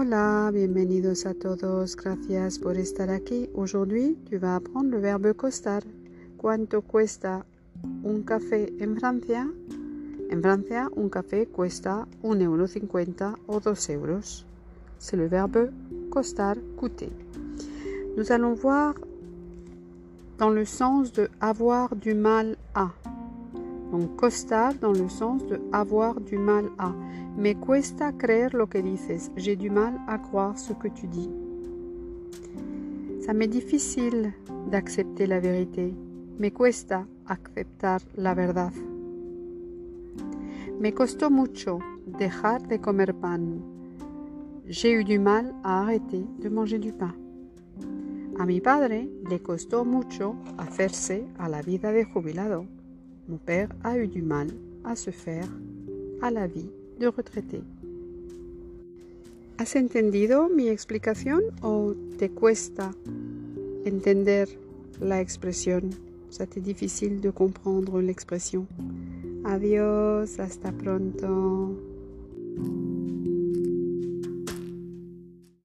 Hola, bienvenidos a todos. Gracias por estar aquí. Aujourd'hui, tu vas apprendre le verbe costar. ¿Cuánto cuesta un café en Francia? En Francia, un café cuesta 1,50 euro o 2 euros. C'est le verbe costar, coûter. Nous allons voir dans le sens de avoir du mal à. Donc costar dans le sens de avoir du mal à. Me cuesta creer lo que dices. J'ai du mal à croire ce que tu dis. Ça m'est difficile d'accepter la vérité. Me cuesta aceptar la verdad. Me costó mucho dejar de comer pan. J'ai eu du mal à arrêter de manger du pain. A mi padre le costó mucho hacerse a la vida de jubilado. Mon père a eu du mal à se faire à la vie de retraité. ¿Has entendido mi explicación o te cuesta entender la expresión? ¿C'est difficile de comprendre l'expression? Adiós, hasta pronto.